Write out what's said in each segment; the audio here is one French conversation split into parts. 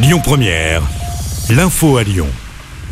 Lyon Première, l'info à Lyon.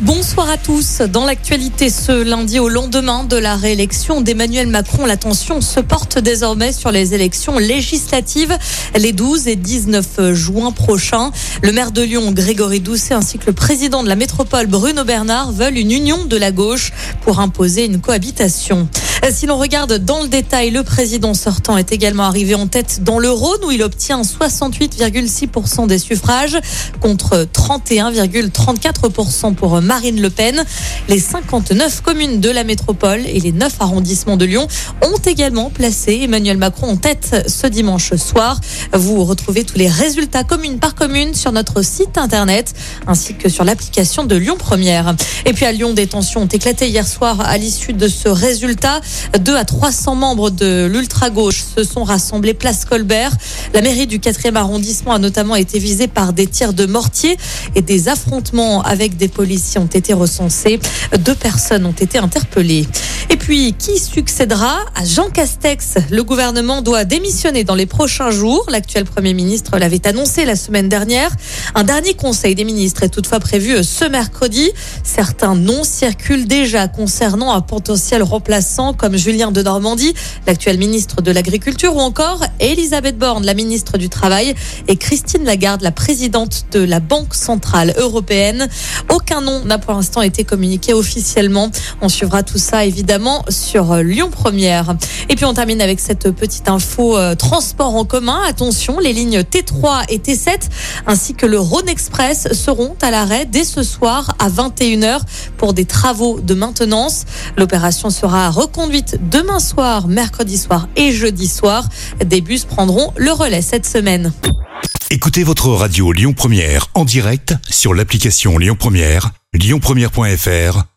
Bonsoir à tous. Dans l'actualité ce lundi au lendemain de la réélection d'Emmanuel Macron, l'attention se porte désormais sur les élections législatives les 12 et 19 juin prochains. Le maire de Lyon, Grégory Doucet, ainsi que le président de la métropole, Bruno Bernard, veulent une union de la gauche pour imposer une cohabitation. Si l'on regarde dans le détail, le président sortant est également arrivé en tête dans le Rhône où il obtient 68,6% des suffrages contre 31,34% pour Marine Le Pen. Les 59 communes de la métropole et les 9 arrondissements de Lyon ont également placé Emmanuel Macron en tête ce dimanche soir. Vous retrouvez tous les résultats commune par commune sur notre site internet ainsi que sur l'application de Lyon Première. Et puis à Lyon, des tensions ont éclaté hier soir à l'issue de ce résultat. 2 à 300 membres de l'ultra-gauche se sont rassemblés place Colbert. La mairie du 4e arrondissement a notamment été visée par des tirs de mortier et des affrontements avec des policiers ont été recensés. Deux personnes ont été interpellées. Puis, qui succédera à Jean Castex? Le gouvernement doit démissionner dans les prochains jours. L'actuel Premier ministre l'avait annoncé la semaine dernière. Un dernier conseil des ministres est toutefois prévu ce mercredi. Certains noms circulent déjà concernant un potentiel remplaçant comme Julien de Normandie, l'actuel ministre de l'Agriculture, ou encore Elisabeth Borne, la ministre du Travail, et Christine Lagarde, la présidente de la Banque Centrale Européenne. Aucun nom n'a pour l'instant été communiqué officiellement. On suivra tout ça évidemment sur Lyon Première. Et puis on termine avec cette petite info euh, transport en commun. Attention, les lignes T3 et T7 ainsi que le Rhône Express seront à l'arrêt dès ce soir à 21h pour des travaux de maintenance. L'opération sera reconduite demain soir, mercredi soir et jeudi soir. Des bus prendront le relais cette semaine. Écoutez votre radio Lyon Première en direct sur l'application Lyon Première, lyonpremière.fr